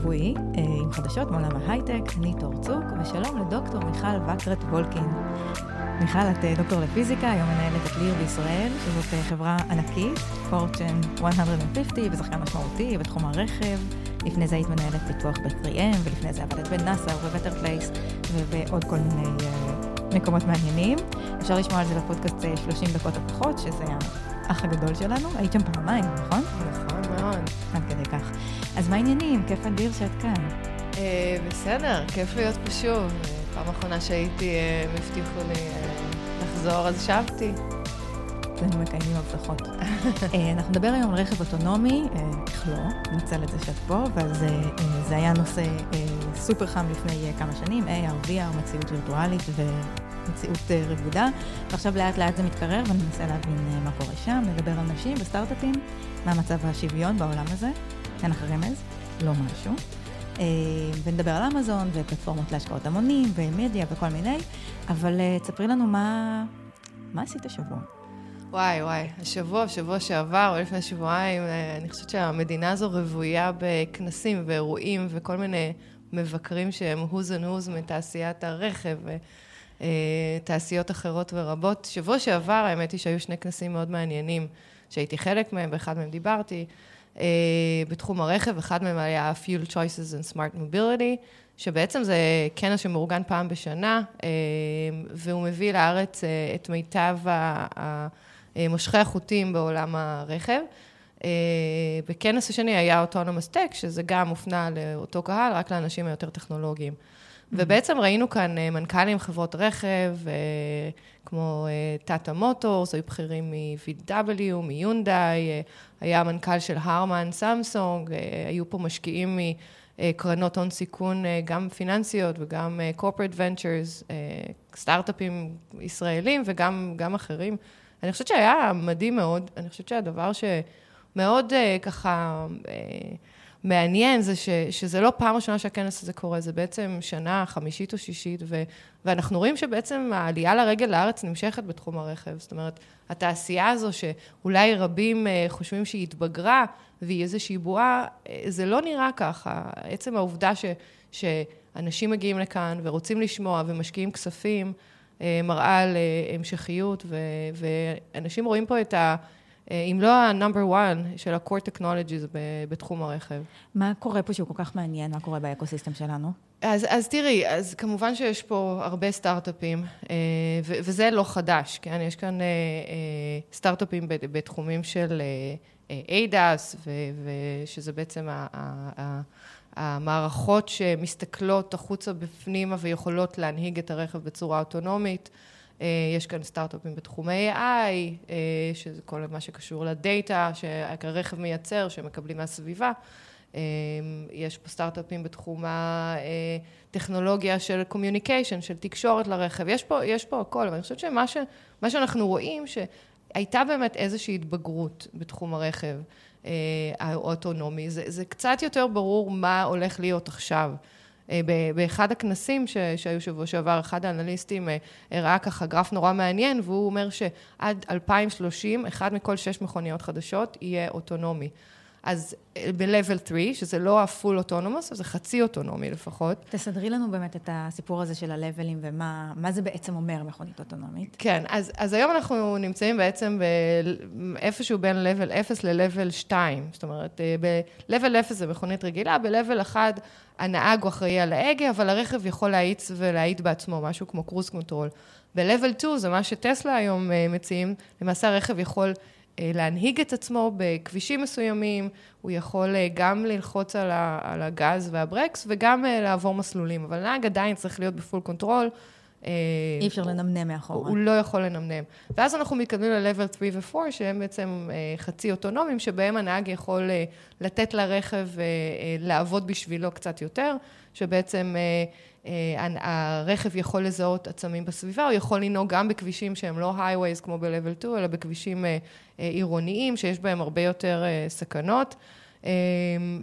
שבועי אה, עם חדשות מעולם ההייטק, אני תור צוק, ושלום לדוקטור מיכל וקרת וולקין. מיכל, את אה, דוקטור לפיזיקה, היום מנהלת את Lear בישראל, שזאת אה, חברה ענקית, Fortune 150 ושחקן משמעותי בתחום הרכב. לפני זה היית מנהלת פיתוח ב-3M, ולפני זה עבדת בנאסא וב-Better Place, ובעוד כל מיני uh, מקומות מעניינים. אפשר לשמוע על זה בפודקאסט 30 דקות או פחות, שזה האח הגדול שלנו. היית שם פעמיים, נכון? נכון מאוד. עד כדי כך. אז מה העניינים? כיף אדיר שאת כאן. אה, בסדר, כיף להיות פה שוב. פעם אחרונה שהייתי, הם הבטיחו לי לחזור, אז שבתי. אצלנו מקיימים הבטחות. אנחנו נדבר היום על רכב אוטונומי, איך לא, נצל את זה שאת פה, אבל זה, זה היה נושא סופר חם לפני כמה שנים, AR, VR, מציאות וירטואלית ומציאות רבודה, ועכשיו לאט לאט זה מתקרר וננסה להבין מה קורה שם, נדבר על נשים וסטארט-אפים, מה מצב השוויון בעולם הזה, אין לך רמז, לא משהו. ונדבר על אמזון ופלטפורמות להשקעות המונים ומדיה וכל מיני, אבל תספרי לנו מה, מה עשית השבוע. וואי, וואי, השבוע, שבוע שעבר, או לפני שבועיים, אני חושבת שהמדינה הזו רוויה בכנסים ואירועים וכל מיני מבקרים שהם who's and who's מתעשיית הרכב ותעשיות אחרות ורבות. שבוע שעבר, האמת היא שהיו שני כנסים מאוד מעניינים, שהייתי חלק מהם, באחד מהם דיברתי, בתחום הרכב, אחד מהם היה Fuel Choices and Smart Mobility, שבעצם זה כנס שמאורגן פעם בשנה, והוא מביא לארץ את מיטב. מושכי החוטים בעולם הרכב. בכנס השני היה Autonomous Tech, שזה גם מופנה לאותו קהל, רק לאנשים היותר טכנולוגיים. ובעצם ראינו כאן מנכ"לים חברות רכב, כמו טאטה מוטורס, היו בכירים מ-VW, מיונדאי, היה מנכ"ל של הרמן, סמסונג, היו פה משקיעים מקרנות הון סיכון, גם פיננסיות וגם corporate ventures, סטארט-אפים ישראלים וגם אחרים. אני חושבת שהיה מדהים מאוד, אני חושבת שהדבר שמאוד ככה מעניין זה ש, שזה לא פעם ראשונה שהכנס הזה קורה, זה בעצם שנה חמישית או שישית, ו, ואנחנו רואים שבעצם העלייה לרגל לארץ נמשכת בתחום הרכב. זאת אומרת, התעשייה הזו שאולי רבים חושבים שהיא התבגרה והיא איזושהי בועה, זה לא נראה ככה. עצם העובדה ש, שאנשים מגיעים לכאן ורוצים לשמוע ומשקיעים כספים, מראה על המשכיות, ואנשים רואים פה את ה... אם לא ה-number one של ה-core technologies בתחום הרכב. מה קורה פה שהוא כל כך מעניין? מה קורה באקוסיסטם שלנו? אז, אז תראי, אז כמובן שיש פה הרבה סטארט-אפים, וזה לא חדש, כן? יש כאן סטארט-אפים בתחומים של ADAS, ושזה בעצם. המערכות שמסתכלות החוצה בפנימה ויכולות להנהיג את הרכב בצורה אוטונומית. יש כאן סטארט-אפים בתחומי AI, שזה כל מה שקשור לדאטה שהרכב מייצר, שמקבלים מהסביבה. יש פה סטארט-אפים בתחום הטכנולוגיה של communication, של תקשורת לרכב. יש פה, יש פה הכל, אבל אני חושבת שמה ש, שאנחנו רואים, שהייתה באמת איזושהי התבגרות בתחום הרכב. האוטונומי. זה, זה קצת יותר ברור מה הולך להיות עכשיו. באחד הכנסים שהיו שבוע שעבר, אחד האנליסטים הראה ככה גרף נורא מעניין, והוא אומר שעד 2030, אחד מכל שש מכוניות חדשות יהיה אוטונומי. אז ב-level 3, שזה לא ה-full autonomous, זה חצי אוטונומי לפחות. תסדרי לנו באמת את הסיפור הזה של ה-levelים ומה זה בעצם אומר מכונית אוטונומית. כן, אז, אז היום אנחנו נמצאים בעצם איפשהו בין level 0 ל-level 2. זאת אומרת, ב-level 0 זה מכונית רגילה, ב-level 1 הנהג הוא אחראי על ההגה, אבל הרכב יכול להאיץ ולהאיט בעצמו, משהו כמו cruise control. ב-level 2 זה מה שטסלה היום מציעים, למעשה הרכב יכול... להנהיג את עצמו בכבישים מסוימים, הוא יכול גם ללחוץ על הגז והברקס וגם לעבור מסלולים, אבל נהג עדיין צריך להיות ב-full control. אי אפשר לנמנם מאחורה. הוא לא יכול לנמנם. ואז אנחנו מתקדמים ל-level 3 ו-4, שהם בעצם חצי אוטונומיים, שבהם הנהג יכול לתת לרכב לעבוד בשבילו קצת יותר, שבעצם הרכב יכול לזהות עצמים בסביבה, הוא יכול לנהוג גם בכבישים שהם לא highways כמו ב-level 2, אלא בכבישים עירוניים, שיש בהם הרבה יותר סכנות.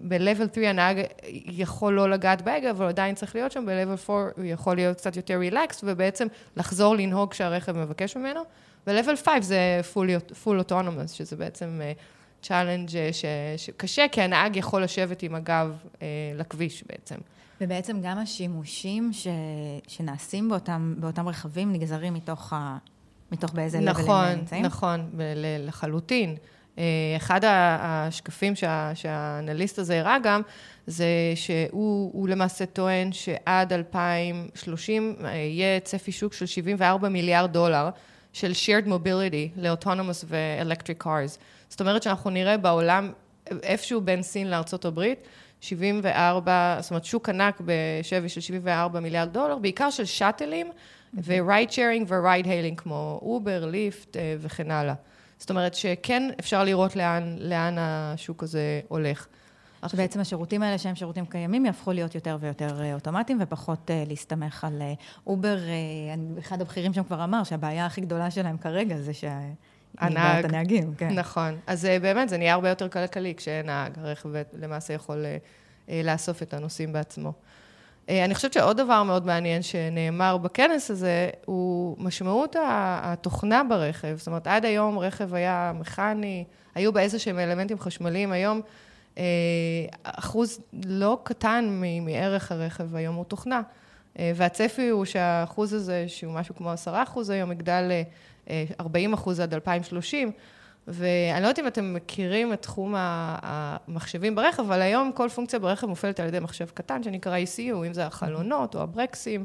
ב-level 3 הנהג יכול לא לגעת בהגה, אבל עדיין צריך להיות שם, ב-level 4 הוא יכול להיות קצת יותר רילקס, ובעצם לחזור לנהוג כשהרכב מבקש ממנו. ב-level 5 זה full, full autonomous, שזה בעצם challenge שקשה, כי הנהג יכול לשבת עם הגב אה, לכביש בעצם. ובעצם גם השימושים ש, שנעשים באותם, באותם רכבים נגזרים מתוך, ה, מתוך באיזה נכון, לבל הם נמצאים? נכון, נכון, לחלוטין. אה, אחד השקפים שה, שהאנליסט הזה הראה גם, זה שהוא למעשה טוען שעד 2030 אה, יהיה צפי שוק של 74 מיליארד דולר של shared mobility ל-autonomous ו-electric cars. זאת אומרת שאנחנו נראה בעולם, איפשהו בין סין לארצות הברית, 74, זאת אומרת שוק ענק בשווי של 74 מיליארד דולר, בעיקר של שאטלים ו-ride sharing ו-ride hailing כמו אובר, ליפט אה, וכן הלאה. זאת אומרת שכן אפשר לראות לאן, לאן השוק הזה הולך. שבעצם השירותים האלה שהם שירותים קיימים יהפכו להיות יותר ויותר אה, אוטומטיים ופחות uh, להסתמך על אובר. אחד הבכירים שם כבר אמר שהבעיה הכי גדולה שלהם כרגע זה שה... הנהג. הנהגים, כן. נכון. אז uh, באמת, זה נהיה הרבה יותר כלכלי כשאין נהג. הרכב למעשה יכול uh, לאסוף את הנוסעים בעצמו. אני חושבת שעוד דבר מאוד מעניין שנאמר בכנס הזה, הוא משמעות התוכנה ברכב. זאת אומרת, עד היום רכב היה מכני, היו בה איזה שהם אלמנטים חשמליים. היום אה, אחוז לא קטן מערך הרכב היום הוא תוכנה. אה, והצפי הוא שהאחוז הזה, שהוא משהו כמו עשרה אחוז היום, יגדל ל-40 אחוז עד 2030. ואני לא יודעת אם אתם מכירים את תחום המחשבים ברכב, אבל היום כל פונקציה ברכב מופעלת על ידי מחשב קטן שנקרא ECU, אם זה החלונות או הברקסים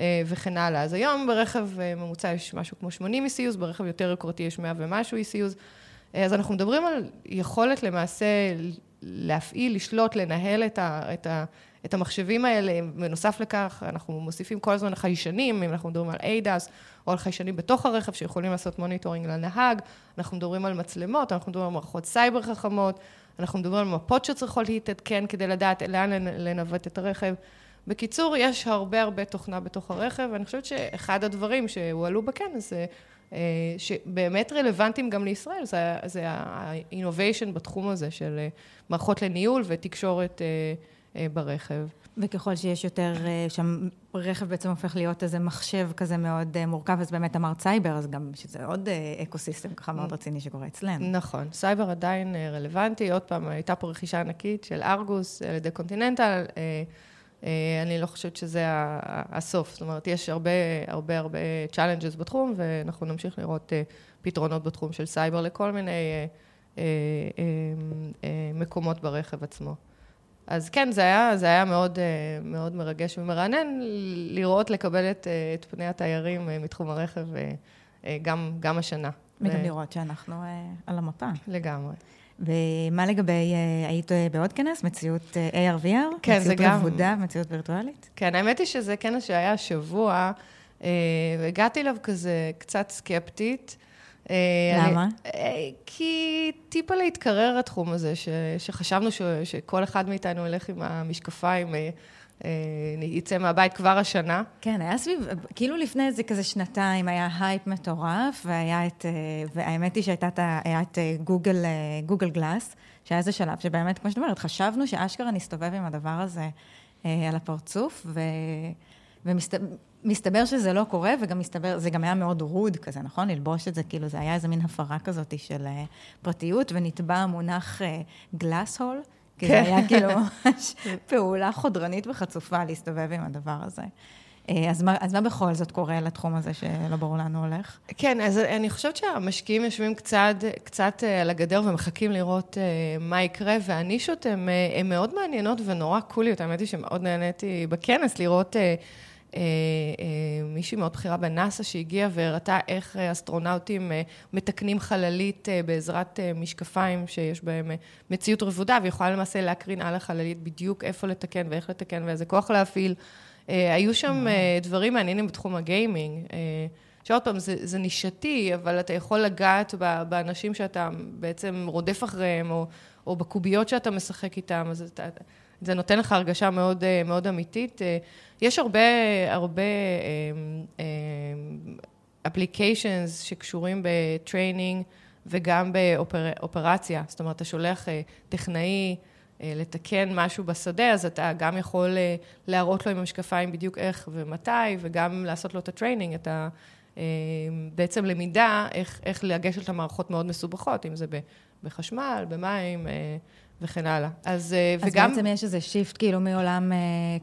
וכן הלאה. אז היום ברכב ממוצע יש משהו כמו 80 ECUs, ברכב יותר יוקרתי יש 100 ומשהו ECUs. אז אנחנו מדברים על יכולת למעשה להפעיל, לשלוט, לנהל את, ה, את, ה, את המחשבים האלה. בנוסף לכך, אנחנו מוסיפים כל הזמן חיישנים, אם אנחנו מדברים על ADAS, או על חיישנים בתוך הרכב שיכולים לעשות monitoring לנהג, אנחנו מדברים על מצלמות, אנחנו מדברים על מערכות סייבר חכמות, אנחנו מדברים על מפות שצריכות להתעדכן כדי לדעת לאן לנווט את הרכב. בקיצור, יש הרבה הרבה תוכנה בתוך הרכב, ואני חושבת שאחד הדברים שהועלו בכנס זה אה, שבאמת רלוונטיים גם לישראל, זה, זה ה-innovation בתחום הזה של אה, מערכות לניהול ותקשורת אה, ברכב. וככל שיש יותר, שהרכב בעצם הופך להיות איזה מחשב כזה מאוד מורכב, אז באמת אמרת סייבר, אז גם שזה עוד ecosystem ככה מאוד רציני שקורה אצלנו. נכון, סייבר עדיין רלוונטי, עוד פעם, הייתה פה רכישה ענקית של ארגוס על ידי קונטיננטל, אה, אני לא חושבת שזה הסוף. זאת אומרת, יש הרבה, הרבה, הרבה challenges בתחום, ואנחנו נמשיך לראות אה, פתרונות בתחום של סייבר לכל מיני אה, מקומות ברכב עצמו. אז כן, זה היה, זה היה מאוד, מאוד מרגש ומרענן לראות, לקבל את, את פני התיירים מתחום הרכב גם, גם השנה. וגם ו... לראות שאנחנו על המפה. לגמרי. ומה לגבי, אה, היית אה, בעוד כנס? מציאות אה, AR/VR? כן, זה גם... מציאות רבודה, מציאות וירטואלית? כן, האמת היא שזה כנס שהיה השבוע, והגעתי אליו כזה קצת סקפטית. למה? אני, כי טיפה להתקרר התחום הזה, ש, שחשבנו ש, שכל אחד מאיתנו ילך עם המשקפיים אה, יצא מהבית כבר השנה. כן, היה סביב, כאילו לפני איזה כזה שנתיים היה הייפ מטורף, והיה את, אה, והאמת היא שהייתה את אה, גוגל, Google Glass, שהיה איזה שלב שבאמת, כמו שאת אומרת, חשבנו שאשכרה נסתובב עם הדבר הזה על הפרצוף, ו... ומסתבר שזה לא קורה, וגם מסתבר, זה גם היה מאוד רוד כזה, נכון? ללבוש את זה, כאילו זה היה איזה מין הפרה כזאת של פרטיות, ונתבע המונח גלאס הול. כי זה היה כאילו ממש פעולה חודרנית וחצופה להסתובב עם הדבר הזה. אה, אז מה, אז מה בכל זאת קורה לתחום הזה שלא ברור לאן הוא הולך? כן, אז אני חושבת שהמשקיעים יושבים קצת, קצת אה, על הגדר ומחכים לראות אה, מה יקרה, והנישות הן מאוד מעניינות ונורא קוליות. האמת היא שמאוד נהניתי בכנס לראות אה, אה, מישהי מאוד בכירה בנאסא שהגיעה והראתה איך אסטרונאוטים אה, מתקנים חללית בעזרת משקפיים שיש בהם מציאות רבודה, ויכולה למעשה להקרין על החללית בדיוק איפה לתקן ואיך לתקן ואיזה כוח להפעיל. היו שם דברים מעניינים בתחום הגיימינג. שעוד פעם, זה, זה נישתי, אבל אתה יכול לגעת באנשים שאתה בעצם רודף אחריהם, או, או בקוביות שאתה משחק איתם, אז אתה, זה נותן לך הרגשה מאוד, מאוד אמיתית. יש הרבה, הרבה applications um, um, שקשורים ב-training וגם באופרציה. זאת אומרת, אתה שולח uh, טכנאי לתקן משהו בשדה, אז אתה גם יכול להראות לו עם המשקפיים בדיוק איך ומתי, וגם לעשות לו את ה-training, את ה... בעצם למידה איך, איך לגשת למערכות מאוד מסובכות, אם זה בחשמל, במים וכן הלאה. אז, אז וגם... אז בעצם יש איזה shift כאילו מעולם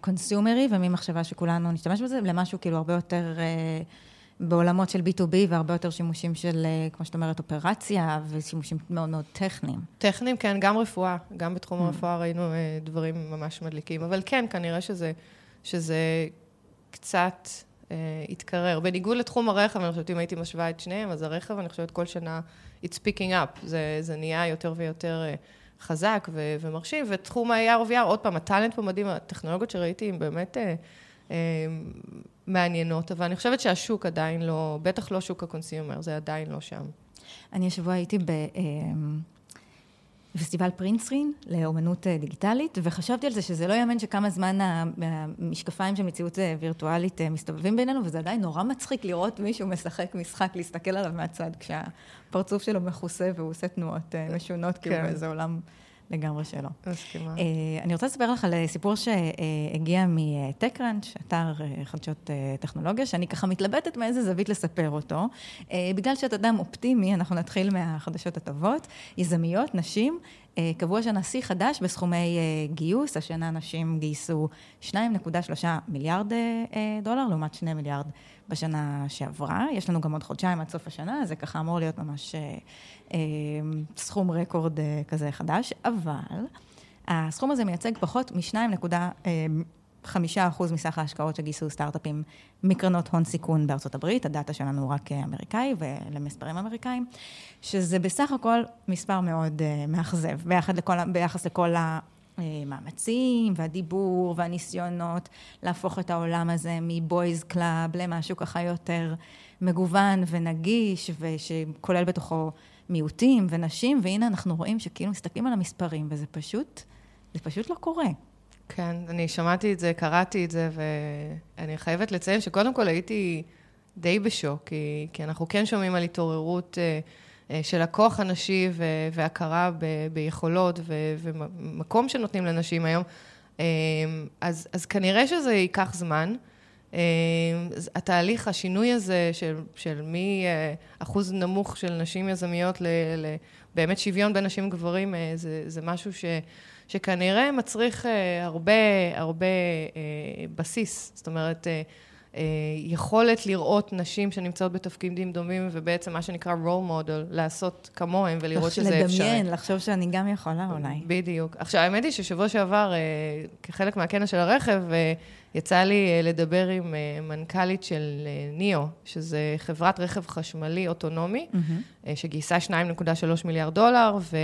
consumerי וממחשבה שכולנו נשתמש בזה, למשהו כאילו הרבה יותר... בעולמות של B2B והרבה יותר שימושים של, אה, כמו שאת אומרת, אופרציה ושימושים מאוד מאוד טכניים. טכניים, כן, גם רפואה. גם בתחום mm. הרפואה ראינו אה, דברים ממש מדליקים. אבל כן, כנראה שזה, שזה קצת אה, התקרר. בניגוד לתחום הרכב, אני חושבת, אם הייתי משווה את שניהם, אז הרכב, אני חושבת, כל שנה, it's picking up. זה, זה נהיה יותר ויותר... אה, חזק ו- ומרשים, ותחום ה-AR/VR, עוד פעם, ה talent פה מדהים, הטכנולוגיות שראיתי הן באמת אה, אה, מעניינות, אבל אני חושבת שהשוק עדיין לא, בטח לא שוק ה consumer, זה עדיין לא שם. אני השבוע הייתי בפסטיבל פרינט סקרין לאומנות אה, דיגיטלית, וחשבתי על זה שזה לא יאמן שכמה זמן המשקפיים של מציאות אה, וירטואלית אה, מסתובבים בינינו, וזה עדיין נורא מצחיק לראות מישהו משחק משחק, להסתכל עליו מהצד, כשהפרצוף שלו מכוסה והוא עושה תנועות משונות, כאילו כן. באיזה עולם... לגמרי שלא. מסכימה. Uh, אני רוצה לספר לך על סיפור שהגיע מ-TechCrunch, אתר uh, חדשות טכנולוגיה, שאני ככה מתלבטת מאיזה זווית לספר אותו. Uh, בגלל שאת אדם אופטימי, אנחנו נתחיל מהחדשות הטובות. יזמיות, נשים, קבעו השנה שיא חדש בסכומי גיוס. השנה נשים גייסו 2.3 מיליארד דולר, לעומת 2 מיליארד בשנה שעברה. יש לנו גם עוד חודשיים עד סוף השנה, זה ככה אמור להיות ממש אה, אה, סכום record אה, כזה חדש, אבל הסכום הזה מייצג פחות מ-2.5% מסך ההשקעות שגייסו סטארט-אפים מקרנות הון סיכון בארצות הברית, הדאטה שלנו הוא רק אמריקאי ולמספרים אמריקאים, שזה בסך הכל מספר מאוד מאכזב, ביחס לכל ה... המאמצים והדיבור והניסיונות להפוך את העולם הזה מ boys club למשהו ככה יותר מגוון ונגיש ושכולל בתוכו מיעוטים ונשים, והנה אנחנו רואים שכאילו מסתכלים על המספרים וזה פשוט, זה פשוט לא קורה. כן, אני שמעתי את זה, קראתי את זה, ואני חייבת לציין שקודם כל הייתי די בשוק, כי, כי אנחנו כן שומעים על התעוררות... Uh, אה, של הכוח הנשי והכרה ב- ביכולות ו- ומקום שנותנים לנשים היום, אה, אז, אז כנראה שזה ייקח זמן. אה, התהליך, השינוי הזה של, של מאחוז נמוך של נשים יזמיות לבאמת שוויון בין נשים וגברים, זה, זה משהו ש, שכנראה מצריך הרבה, הרבה בסיס. זאת אומרת, אה, יכולת לראות נשים שנמצאות בתפקידים דומים, ובעצם מה שנקרא role model, לעשות כמוהם ולראות שזה אפשרי. לדמיין, לחשוב שאני גם יכולה אולי. בדיוק. עכשיו, האמת היא ששבוע שעבר, אה, כחלק מהכנס של הרכב, אה, יצא לי לדבר עם מנכ"לית של ניאו, שזה חברת רכב חשמלי אוטונומי, mm-hmm. שגייסה 2.3 מיליארד דולר, ו...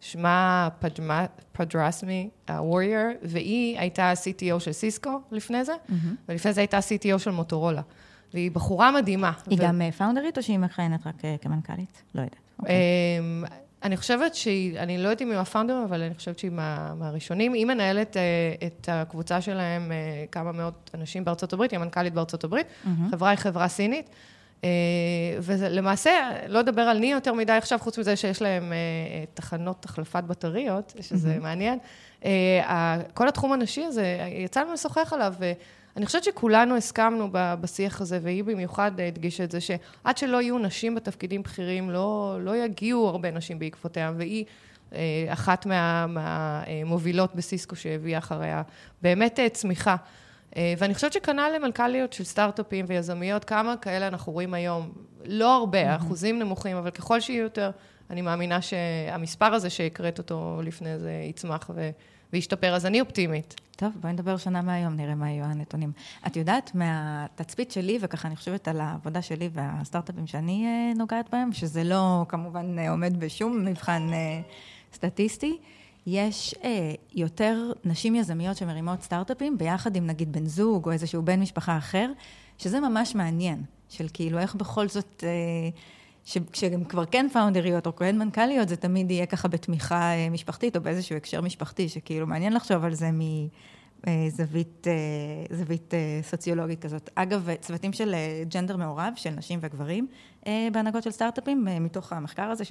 שמה פדרסמי ווריור, והיא הייתה CTO של סיסקו לפני זה, mm-hmm. ולפני זה הייתה CTO של מוטורולה. והיא בחורה מדהימה. היא ו... גם פאונדרית או שהיא מכהנת רק אה, כמנכ"לית? לא יודעת. Okay. אוקיי. אמ, אני חושבת שהיא, אני לא יודעת אם היא הפאונדרים, אבל אני חושבת שהיא מה, מהראשונים. היא מנהלת uh, את הקבוצה שלהם, uh, כמה מאות אנשים בארצות הברית, היא המנכ"לית בארצות הברית. Mm-hmm. חברה היא חברה סינית. אה, ולמעשה, לא אדבר על ני יותר מדי עכשיו, חוץ מזה שיש להם אה, תחנות החלפת בטריות, שזה. מעניין. אה, כל התחום הנשי הזה, יצא לנו לשוחח עליו, ואני חושבת שכולנו הסכמנו בשיח הזה, והיא במיוחד הדגישה את זה, שעד שלא יהיו נשים בתפקידים בכירים, לא, לא יגיעו הרבה נשים בעקבותיה, והיא... אחת מה, מהמובילות בסיסקו שהביאה אחריה באמת צמיחה. אה, ואני חושבת שכנ"ל למנכ"ליות של סטארט-אפים ויזמיות, כמה כאלה אנחנו רואים היום. לא הרבה, אחוזים נמוכים, אבל ככל שיהיו יותר, אני מאמינה שהמספר הזה שהקראת אותו לפני זה יצמח ו... וישתפר, אז אני אופטימית. טוב, בואי נדבר שנה מהיום, נראה מה יהיו הנתונים. את יודעת, מהתצפית שלי, וככה אני חושבת על העבודה שלי והסטארט-אפים שאני אה, נוגעת בהם, שזה לא כמובן אה, עומד בשום מבחן סטטיסטי, יש אה, יותר נשים יזמיות שמרימות סטארט-אפים ביחד עם נגיד בן זוג או איזשהו בן משפחה אחר, שזה ממש מעניין, של כאילו איך בכל זאת, אה, כשהן כבר כן פאונדריות או כן מנכ"ליות, זה תמיד יהיה ככה בתמיכה אה, משפחתית או באיזשהו הקשר משפחתי, שכאילו מעניין לחשוב על זה מזווית אה, זווית, אה, סוציולוגית כזאת. אגב, צוותים של ג'נדר מעורב, של נשים וגברים, בהנהגות של סטארט-אפים, מתוך המחקר הזה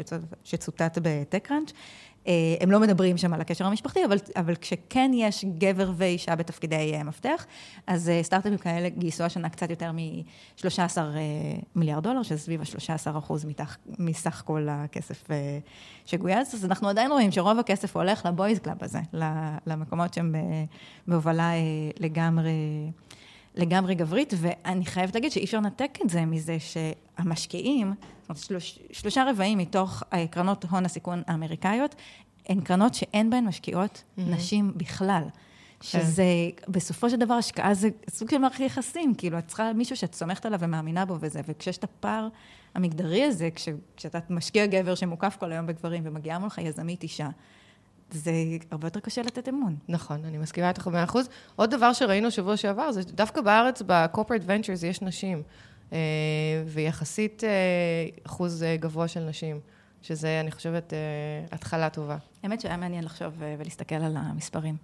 שצוטט ב TechCrunch. הם לא מדברים שם על הקשר המשפחתי, אבל, אבל כשכן יש גבר ואישה בתפקידי מפתח, אז סטארט-אפים כאלה גייסו השנה קצת יותר מ-13 מיליארד דולר, שזה סביב ה-13 אחוז מסך כל הכסף שגויס. אז אנחנו עדיין רואים שרוב הכסף הולך ל boys club הזה, למקומות שהם בהובלה לגמרי... לגמרי גברית, ואני חייבת להגיד שאי אפשר לנתק את זה מזה שהמשקיעים, זאת אומרת, שלוש, שלושה רבעים מתוך קרנות הון הסיכון האמריקאיות, הן קרנות שאין בהן משקיעות mm-hmm. נשים בכלל. כן. שזה, כן. בסופו של דבר, השקעה זה סוג של מערכת יחסים, כאילו, את צריכה מישהו שאת סומכת עליו ומאמינה בו וזה, וכשיש את הפער המגדרי הזה, כש, כשאתה משקיע גבר שמוקף כל היום בגברים ומגיעה מולך יזמית אישה, זה הרבה יותר קשה לתת אמון. נכון, אני מסכימה איתך במאה אחוז. עוד דבר שראינו שבוע שעבר, זה דווקא בארץ, ב-corporate ventures יש נשים, אה, ויחסית אה, אחוז אה, גבוה של נשים, שזה, אני חושבת, התחלה טובה. האמת שהיה מעניין לחשוב ולהסתכל על המספרים.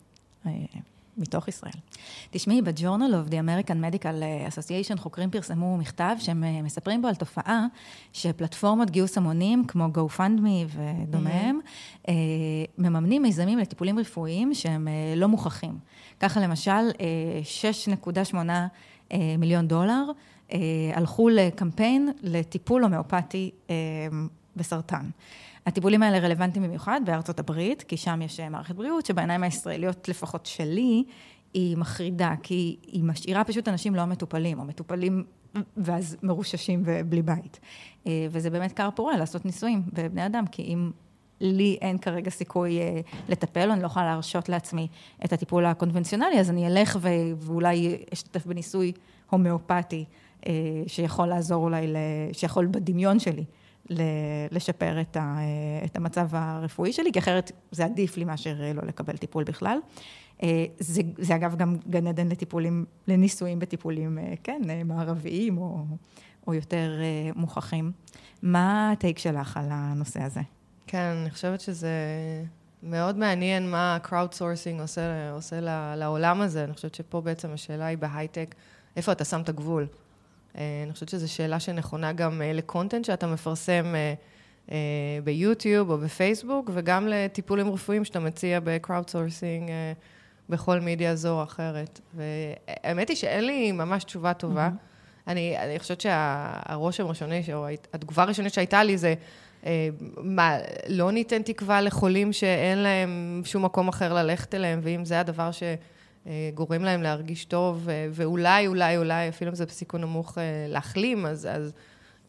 מתוך ישראל. תשמעי, ב-Journal of the American Medical Association חוקרים פרסמו מכתב שהם אה, מספרים בו על תופעה שפלטפורמות גיוס המונים, כמו GoFundMe ודומיהם, mm-hmm. מממנים מיזמים לטיפולים רפואיים שהם אה, לא מוכחים. ככה למשל, 6.8 מיליון דולר הלכו לקמפיין לטיפול הומאופתי בסרטן. הטיפולים האלה רלוונטיים במיוחד בארצות הברית, כי שם יש אה, מערכת בריאות שבעיניים הישראליות, לפחות שלי, היא מחרידה, כי היא משאירה פשוט אנשים לא מטופלים, או מטופלים ואז מרוששים ובלי בית. אה, וזה באמת כר פורה לעשות ניסויים בבני אדם, כי אם לי אין כרגע סיכוי אה, לטפל, אני לא יכולה להרשות לעצמי את הטיפול הקונבנציונלי, אז אני אלך ואולי אשתתף בניסוי הומאופתי, שיכול לעזור אולי, שיכול בדמיון שלי. לשפר את, ה, את המצב הרפואי שלי, כי אחרת זה עדיף לי מאשר לא לקבל טיפול בכלל. אה, זה, זה אגב גם גן עדן לטיפולים, לניסויים בטיפולים, אה, כן, אה, מערביים או, או יותר מוכחים. מה הטייק שלך על הנושא הזה? כן, אני חושבת שזה מאוד מעניין מה crowd sourcing עושה, עושה לעולם הזה. אני חושבת שפה בעצם השאלה היא בהייטק, איפה אתה שם את הגבול? אה, אני חושבת שזו שאלה שנכונה גם אה, לקונטנט שאתה מפרסם אה, ביוטיוב או בפייסבוק, וגם לטיפולים רפואיים שאתה מציע ב-crowd sourcing בכל מידיה זו או אחרת. והאמת היא שאין לי ממש תשובה טובה. Mm-hmm. אני, אני חושבת שהרושם הראשוני, או התגובה הראשונית שהייתה לי זה, מה, לא ניתן תקווה לחולים שאין להם שום מקום אחר ללכת אליהם, ואם זה הדבר ש... אה, גורם להם להרגיש טוב, אה, ואולי, אולי, אולי, אפילו אם זה בסיכון נמוך, אה, להחלים, אז, אז,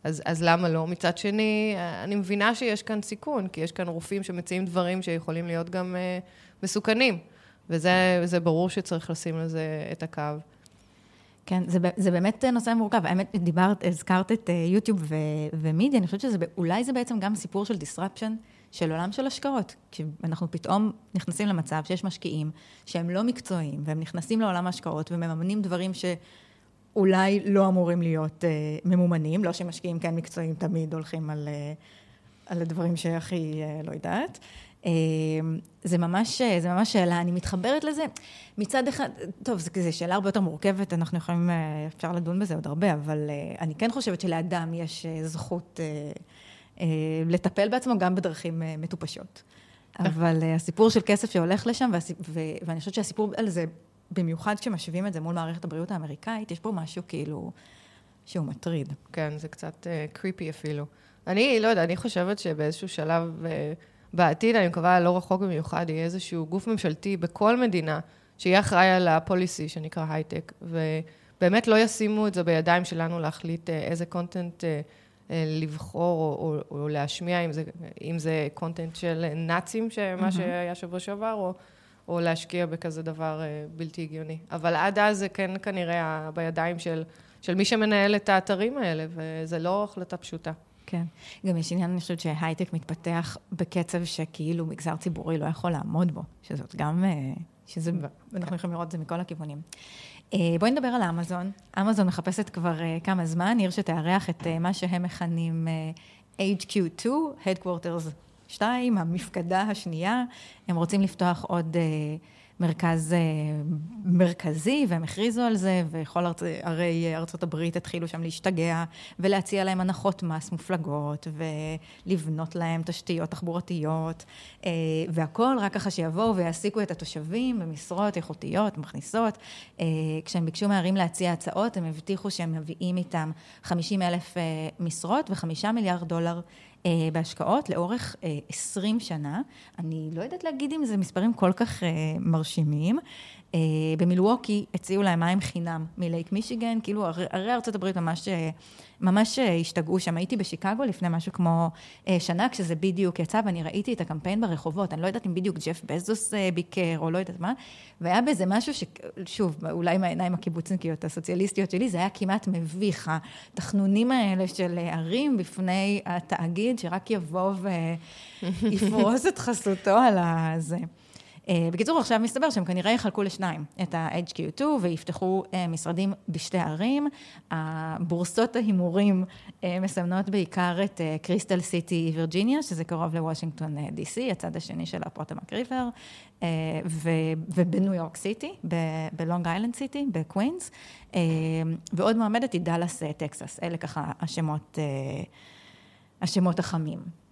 אז, אז למה לא? מצד שני, אני מבינה שיש כאן סיכון, כי יש כאן רופאים שמציעים דברים שיכולים להיות גם מסוכנים, וזה ברור שצריך לשים לזה את הקו. כן, זה, זה באמת נושא מורכב. האמת, דיברת, הזכרת את יוטיוב ומידיה, אני חושבת שאולי זה בעצם גם סיפור של disruption. של עולם של השקעות. כשאנחנו פתאום נכנסים למצב שיש משקיעים שהם לא מקצועיים, והם נכנסים לעולם ההשקעות ומממנים דברים שאולי לא אמורים להיות uh, ממומנים, לא שמשקיעים כן מקצועיים תמיד הולכים על, uh, על הדברים שהכי, uh, לא יודעת. Uh, זה ממש, זה ממש שאלה, אני מתחברת לזה. מצד אחד, טוב, זו שאלה הרבה יותר מורכבת, אנחנו יכולים, אפשר לדון בזה עוד הרבה, אבל uh, אני כן חושבת שלאדם יש זכות... Uh, אה, לטפל בעצמו גם בדרכים אה, מטופשות. אבל אה, הסיפור של כסף שהולך לשם, ואני חושבת שהסיפור על זה, במיוחד כשמשווים את זה מול מערכת הבריאות האמריקאית, יש פה משהו כאילו שהוא מטריד. כן, זה קצת קריפי אפילו. אני לא יודע, אני חושבת שבאיזשהו שלב בעתיד, אני מקווה לא רחוק במיוחד, יהיה איזשהו גוף ממשלתי בכל מדינה, שיהיה אחראי על הפוליסי שנקרא הייטק, ובאמת לא ישימו את זה בידיים שלנו להחליט איזה קונטנט... אה, לבחור או, או, או להשמיע, אם זה, אם זה קונטנט של נאצים, מה mm-hmm. שהיה שבוע שעבר, או, או להשקיע בכזה דבר אה, בלתי הגיוני. אבל עד אז זה כן כנראה בידיים של, של מי שמנהל את האתרים האלה, וזה לא החלטה פשוטה. כן. גם יש עניין, אני חושבת שהייטק מתפתח בקצב שכאילו מגזר ציבורי לא יכול לעמוד בו, שזאת גם, אה, שזה, אנחנו יכולים לראות את זה מכל הכיוונים. אה, בואי נדבר על אמזון. אמזון מחפשת כבר אה, כמה זמן, עיר שתארח את אה, מה שהם מכנים HQ2, Headquarters 2, המפקדה השנייה. הם רוצים לפתוח עוד מרכז אה, מרכזי, והם הכריזו על זה, וכל ארצ... ערי ארצות הברית התחילו שם להשתגע, ולהציע להם הנחות מס מופלגות, ולבנות להם תשתיות תחבורתיות, אה, והכול רק ככה שיבואו ויעסיקו את התושבים במשרות איכותיות, מכניסות. אה, כשהם ביקשו מהערים להציע הצעות, הם הבטיחו שהם מביאים איתם 50 אלף משרות וחמישה מיליארד דולר בהשקעות לאורך 20 אה, שנה. אני לא יודעת להגיד אם זה מספרים כל כך אה, מרשימים. במילווקי הציעו להם מים חינם מלייק מישיגן, כאילו ערי הברית ממש ממש אה, השתגעו שם. הייתי בשיקגו לפני משהו כמו אה, שנה, כשזה בדיוק יצא, ואני ראיתי את הקמפיין ברחובות. אני לא יודעת אם בדיוק ג'ף בזוס אה, ביקר, או לא יודעת מה, והיה בזה משהו ששוב, אולי מהעיניים הקיבוצניקיות הסוציאליסטיות שלי, זה היה כמעט מביך, התחנונים האלה של ערים בפני התאגיד, שרק יבוא ויפרוס את חסותו על הזה. אה, בקיצור, עכשיו מסתבר שהם כנראה יחלקו לשניים, את ה-HQ2 ויפתחו אה, משרדים בשתי ערים. הבורסות ההימורים אה, מסמנות בעיקר את קריסטל סיטי וירג'יניה, שזה קרוב לוושינגטון DC, הצד השני של ה Potomac River, ובניו יורק סיטי, בלונג איילנד סיטי, בקווינס, ועוד מועמדת היא דאלאס, טקסס. אלה ככה השמות, השמות החמים.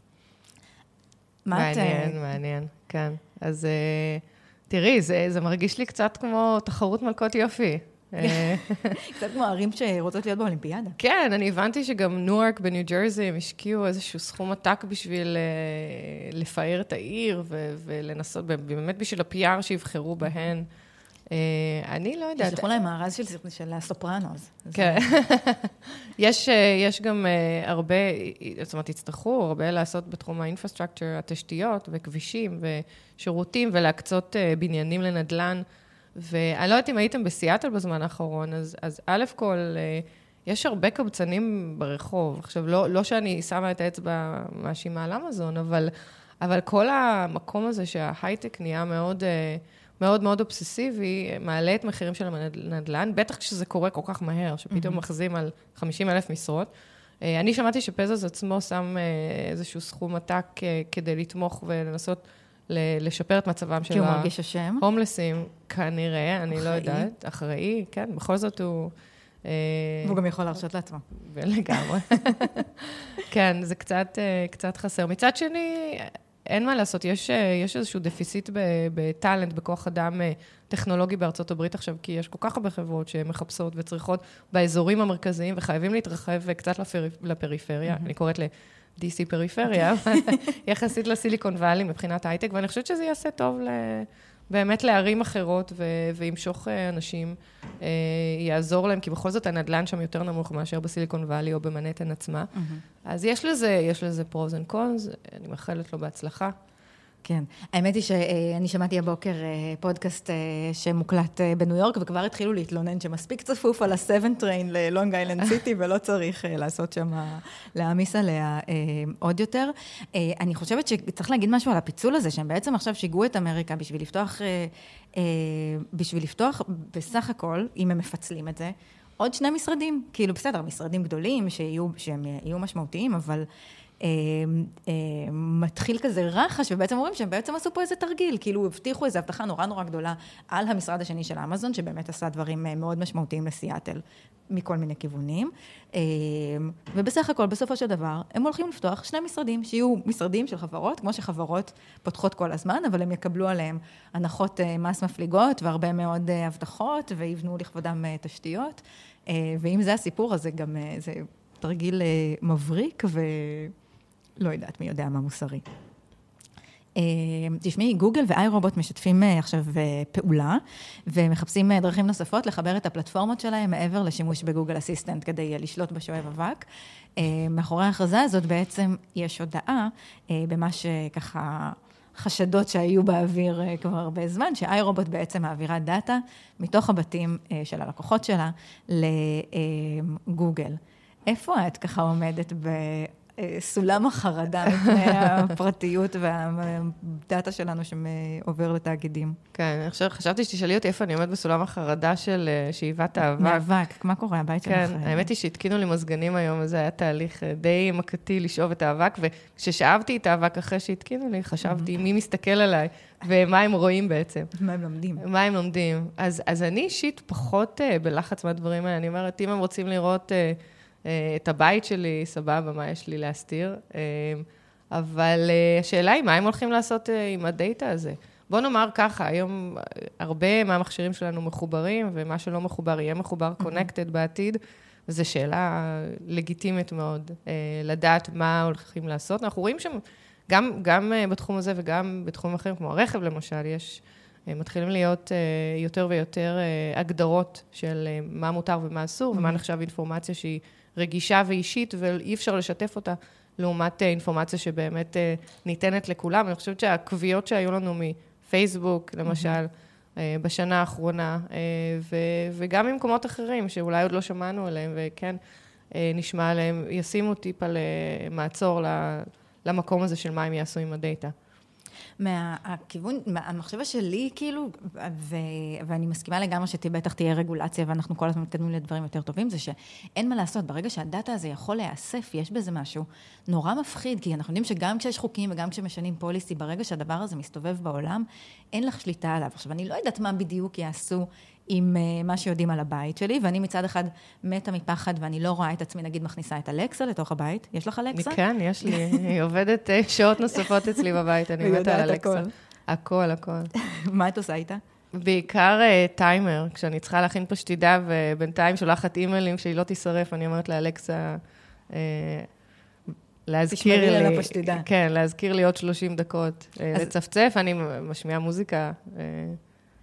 מעניין, מעניין, כן. אז אה, תראי, זה, זה מרגיש לי קצת כמו תחרות מלכות יופי. אה, קצת כמו ערים שרוצות להיות באולימפיאדה. כן, אני הבנתי שגם ניוארק בניו ג'רזי, הם השקיעו איזשהו סכום עתק בשביל uh, לפאר את העיר ולנסות, באמת בשביל ה-PR שיבחרו בהן. אה, אני לא יודעת. תשלחו להם מארז של, הסופרנוס. כן. יש, אה, יש גם אה, הרבה, זאת אומרת, יצטרכו הרבה לעשות בתחום האינפרסטרקצ'ר, התשתיות וכבישים ושירותים ולהקצות בניינים לנדל"ן. ואני לא יודעת אם הייתם בסיאטל בזמן האחרון, אז, אז א' כל, יש הרבה קבצנים ברחוב. עכשיו, לא, לא שאני שמה את האצבע מאשימה על אמזון, אבל, אבל כל המקום הזה שההייטק נהיה מאוד... מאוד מאוד אובססיבי, מעלה את מחירים של הנדל"ן, בטח כשזה קורה כל כך מהר, שפתאום mm-hmm. מכריזים על 50 אלף משרות. אה, אני שמעתי שפזוס עצמו שם אה, איזשהו סכום עתק אה, כדי לתמוך ולנסות לשפר את מצבם של ההומלסים, כנראה, אני לא יודעת, אחראי, כן, בכל זאת הוא... והוא גם יכול להרשות לעצמו. לגמרי. כן, זה קצת, קצת חסר. מצד שני, אין מה לעשות, יש, אה, יש איזשהו דפיסיט בטאלנט, בכוח אדם אה, טכנולוגי בארצות הברית עכשיו, כי יש כל כך הרבה חברות שמחפשות וצריכות באזורים המרכזיים, וחייבים להתרחב קצת לפר, לפריפריה, אני קוראת ל-DC פריפריה, יחסית לסיליקון וואלי מבחינת הייטק, ואני חושבת שזה יעשה טוב ל... באמת לערים אחרות ו- וימשוך אה, אנשים, אה, יעזור להם, כי בכל זאת הנדלן שם יותר נמוך מאשר בסיליקון וואלי או במנהטן עצמה. Mm-hmm. אז יש לזה, יש לזה pros and cons, אני מאחלת לו בהצלחה. כן. האמת היא שאני שמעתי הבוקר אה, פודקאסט אה, שמוקלט אה, בניו יורק, וכבר התחילו להתלונן שמספיק צפוף על ה-7 train ללונג איילנד סיטי, ולא צריך לעשות שם, להעמיס עליה עוד יותר. אני חושבת שצריך להגיד משהו על הפיצול הזה, שהם בעצם עכשיו שיגעו את אמריקה בשביל לפתוח, בשביל לפתוח בסך הכל, אם הם מפצלים את זה, עוד שני משרדים. כאילו, בסדר, משרדים גדולים שיהיו, שהם יהיו משמעותיים, אבל... אה, אה, מתחיל כזה רחש, ובעצם אומרים שהם בעצם עשו פה איזה תרגיל, כאילו הבטיחו איזו הבטחה נורא נורא גדולה על המשרד השני של אמזון, שבאמת עשה דברים אה, מאוד משמעותיים לסיאטל מכל מיני כיוונים. ובסך הכל, בסופו של דבר, הם הולכים לפתוח שני משרדים, שיהיו משרדים של חברות, כמו שחברות פותחות כל הזמן, אבל הם יקבלו עליהם הנחות מס מפליגות והרבה מאוד הבטחות, ויבנו לכבודם תשתיות. ואם זה הסיפור, אז זה גם, זה תרגיל מבריק ו... לא יודעת מי יודע מה מוסרי. אה, תשמעי, גוגל ואיי רובוט משתפים אה, עכשיו אה, פעולה, ומחפשים דרכים נוספות לחבר את הפלטפורמות שלהם מעבר לשימוש בגוגל אסיסטנט כדי לשלוט בשואב אבק. מאחורי ההכרזה הזאת בעצם יש הודעה במה שככה... חשדות שהיו באוויר כבר הרבה זמן, שאיי רובוט בעצם מעבירה דאטה מתוך הבתים של הלקוחות שלה לגוגל. איפה את ככה עומדת סולם החרדה מפני הפרטיות והדאטה שלנו שעובר לתאגידים. כן, אני חושב, חשבתי שתשאלי אותי איפה אני עומדת בסולם החרדה של אה, שאיבת האבק. מאבק, מה קורה? הבית שלך? כן, האמת היא שהתקינו לי מזגנים היום, וזה היה תהליך אה, די מכתי לשאוב את האבק, וכששאבתי את האבק אחרי שהתקינו לי, חשבתי מי מסתכל עליי ומה הם רואים בעצם. מה הם לומדים. מה הם לומדים. אז, אז אני אישית פחות בלחץ מהדברים האלה. אני אומרת, אם הם רוצים לראות uh, את הבית שלי, סבבה, מה יש לי להסתיר? Uh, אבל uh, השאלה היא, מה הם הולכים לעשות עם הדאטה הזה? בוא נאמר ככה, היום הרבה מהמכשירים שלנו מחוברים, ומה שלא מחובר יהיה מחובר קונקטד mm-hmm. בעתיד. זו שאלה לגיטימית מאוד, לדעת מה הולכים לעשות. אנחנו רואים שם, גם, גם בתחום הזה וגם בתחומים אחרים, כמו הרכב למשל, יש, מתחילים להיות יותר ויותר הגדרות של מה מותר ומה אסור, mm-hmm. ומה נחשב אינפורמציה שהיא רגישה ואישית, ואי אפשר לשתף אותה, לעומת uh, אינפורמציה שבאמת uh, ניתנת לכולם. אני חושבת שהקביעות שהיו לנו מפייסבוק, למשל, mm-hmm. בשנה האחרונה, ו- וגם ממקומות אחרים, שאולי עוד לא שמענו עליהם, וכן נשמע עליהם, ישימו טיפה למעצור למקום הזה של מה הם יעשו עם הדאטה. מהכיוון, המחשבה שלי, כאילו, ו, ואני מסכימה לגמרי שבטח תהיה רגולציה ואנחנו כל הזמן מתקדמים לדברים יותר טובים, זה שאין מה לעשות, ברגע שהדאטה הזה יכול להיאסף, יש בזה משהו נורא מפחיד, כי אנחנו יודעים שגם כשיש חוקים וגם כשמשנים פוליסי, ברגע שהדבר הזה מסתובב בעולם, אין לך שליטה עליו. עכשיו, אני לא יודעת מה בדיוק יעשו עם uh, מה שיודעים על הבית שלי, ואני מצד אחד מתה מפחד ואני לא רואה את עצמי, נגיד, מכניסה את אלכסה לתוך הבית. יש לך אלכסה? כן, יש לי. היא עובדת uh, שעות נוספות אצלי בבית, אני מתה על אלכסה. הכל, הכל. מה את עושה איתה? בעיקר uh, טיימר, כשאני צריכה להכין פה שתידה, ובינתיים שולחת אימיילים שהיא לא תישרף, אני אומרת לאלכסה, uh, להזכיר לי... תשמרי על הפשטידה. כן, להזכיר לי עוד 30 דקות. אז... לצפצף, אני משמיעה מוזיקה.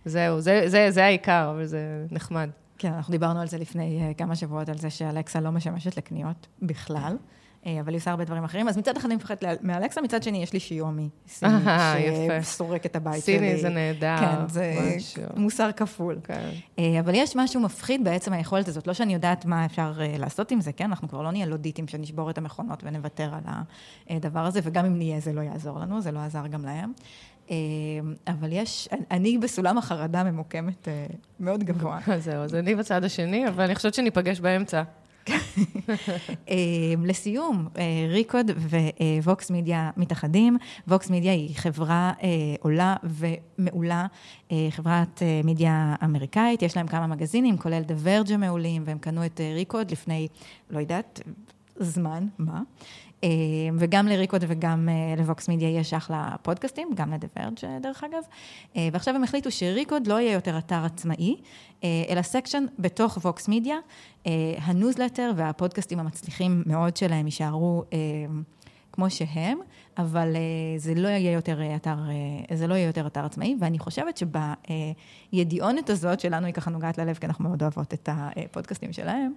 זהו, זה, זה, זה העיקר, אבל זה נחמד. כן, אנחנו דיברנו על זה לפני uh, כמה שבועות, על זה שאלכסה לא משמשת לקניות בכלל. uh, אבל היא עושה הרבה דברים אחרים. אז מצד אחד אני מפחדת מאלכסה, מצד שני יש לי שיומי סיני, שסורק את הבית סיני שלי. סיני זה נהדר. כן, זה משהו. מוסר כפול. כן. אבל יש משהו מפחיד בעצם היכולת הזאת. לא שאני יודעת מה אפשר לעשות עם זה, כן? אנחנו כבר לא נהיה לודיטים שנשבור את המכונות ונוותר על הדבר הזה, וגם אם נהיה זה לא יעזור לנו, זה לא עזר גם להם. אמ, אבל יש, אני בסולם החרדה ממוקמת אה, מאוד גבוה. זהו, אז אני בצד השני, אבל אני חושבת שניפגש באמצע. אמ, לסיום, אה, ריקוד וווקס מידיה מתאחדים. ווקס מידיה היא חברה אה, עולה ומעולה, חברת מידיה אמריקאית, יש להם כמה מגזינים, כולל The Verge המעולים, והם קנו את Recode לפני, לא יודעת, זמן, מה? אה, וגם ל Recode וגם אה, ל Vox Media יש אחלה פודקאסטים, גם ל The Verge דרך אגב. אה, ועכשיו הם החליטו ש Recode לא יהיה יותר אתר עצמאי, אלא section בתוך Vox Media. הניוזלטר והפודקאסטים המצליחים מאוד שלהם יישארו כמו שהם, אבל זה לא יהיה יותר אתר, זה לא יהיה יותר אתר עצמאי, ואני חושבת שבידיעונת הזאת, שלנו היא ככה נוגעת ללב, כי אנחנו מאוד אוהבות את הפודקאסטים שלהם,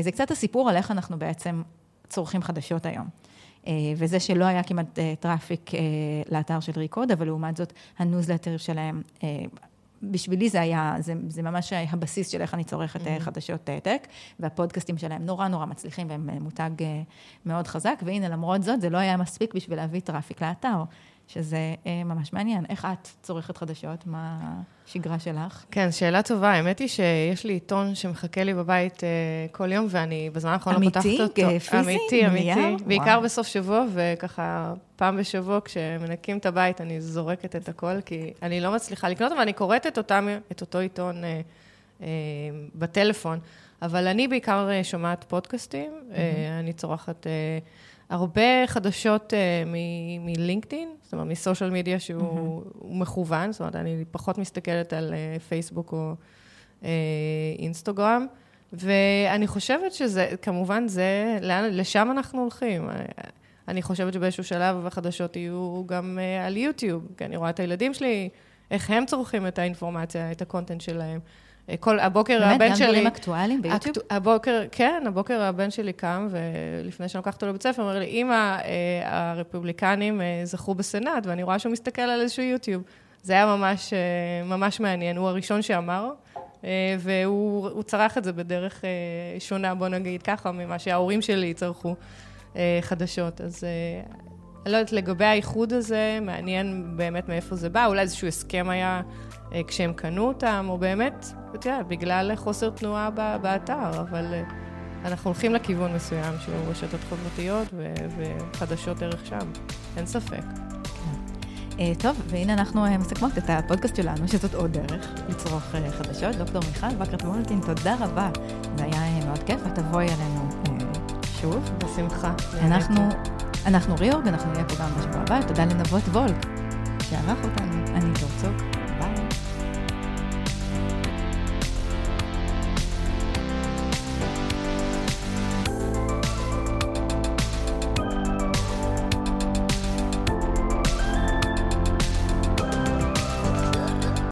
זה קצת הסיפור על איך אנחנו בעצם צורכים חדשות היום. אה, וזה שלא היה כמעט אה, traffic אה, לאתר של Recode, אבל לעומת זאת, הניוזלטר שלהם, בשבילי זה היה, זה, זה ממש הבסיס של איך אני צורכת mm-hmm. חדשות tech, והפודקאסטים שלהם נורא נורא מצליחים והם מותג מאוד חזק, והנה, למרות זאת, זה לא היה מספיק בשביל להביא traffic לאתר. שזה אה, ממש מעניין. איך את צורכת חדשות? מה השגרה שלך? כן, שאלה טובה. האמת היא שיש לי עיתון שמחכה לי בבית אה, כל יום, ואני בזמן האחרון לא פותחת אותו. אמיתי? פיזי? אמיתי, אמיתי. בעיקר וואו. בסוף שבוע, וככה פעם בשבוע, כשמנקים את הבית, אני זורקת את הכל, כי אני לא מצליחה לקנות, אבל אני קוראת את, אותם, את אותו עיתון אה, אה, בטלפון. אבל אני בעיקר אה, שומעת פודקאסטים, mm-hmm. אה, אני צורכת... אה, הרבה חדשות uh, מלינקדאין, זאת אומרת, מסושיאל מדיה שהוא mm-hmm. מכוון, זאת אומרת, אני פחות מסתכלת על uh, פייסבוק או uh, אינסטגרם, ואני חושבת שזה, כמובן, זה, לאן, לשם אנחנו הולכים. אני חושבת שבאיזשהו שלב החדשות יהיו גם uh, על יוטיוב, כי אני רואה את הילדים שלי, איך הם צורכים את האינפורמציה, את ה content שלהם. כל, הבוקר באמת, הבן שלי... באמת, גם דברים אקטואליים ביוטיוב? אקט, הבוקר, כן, הבוקר הבן שלי קם, ולפני שאני לוקחת אותו לבית ספר, אומר לי, אמא, אה, הרפובליקנים אה, זכו בסנאט, ואני רואה שהוא מסתכל על איזשהו יוטיוב. זה היה ממש, אה, ממש מעניין, הוא הראשון שאמר, והוא צרך את זה בדרך שונה, בוא נגיד ככה, ממה שההורים שלי צרכו. חדשות. אז אני לא יודעת, לגבי האיחוד הזה, מעניין באמת מאיפה זה בא, אולי איזשהו הסכם היה כשהם קנו אותם, או באמת, אתה יודע, בגלל חוסר תנועה באתר, אבל אנחנו הולכים לכיוון מסוים שהוא רשתות חברתיות וחדשות דרך שם, אין ספק. אה, טוב, והנה אנחנו אה, מסכמות את הפודקאסט שלנו, שזאת עוד דרך לצרוך אה, חדשות. דוקטור מיכל וקרת מולטין, תודה רבה. זה היה מאוד כיף, ותבואי אלינו שוב. בשמחה. אנחנו, אנחנו ריאורג, אנחנו נהיה פה גם בשבוע הבא. תודה לנבות וולק, שערך אותנו.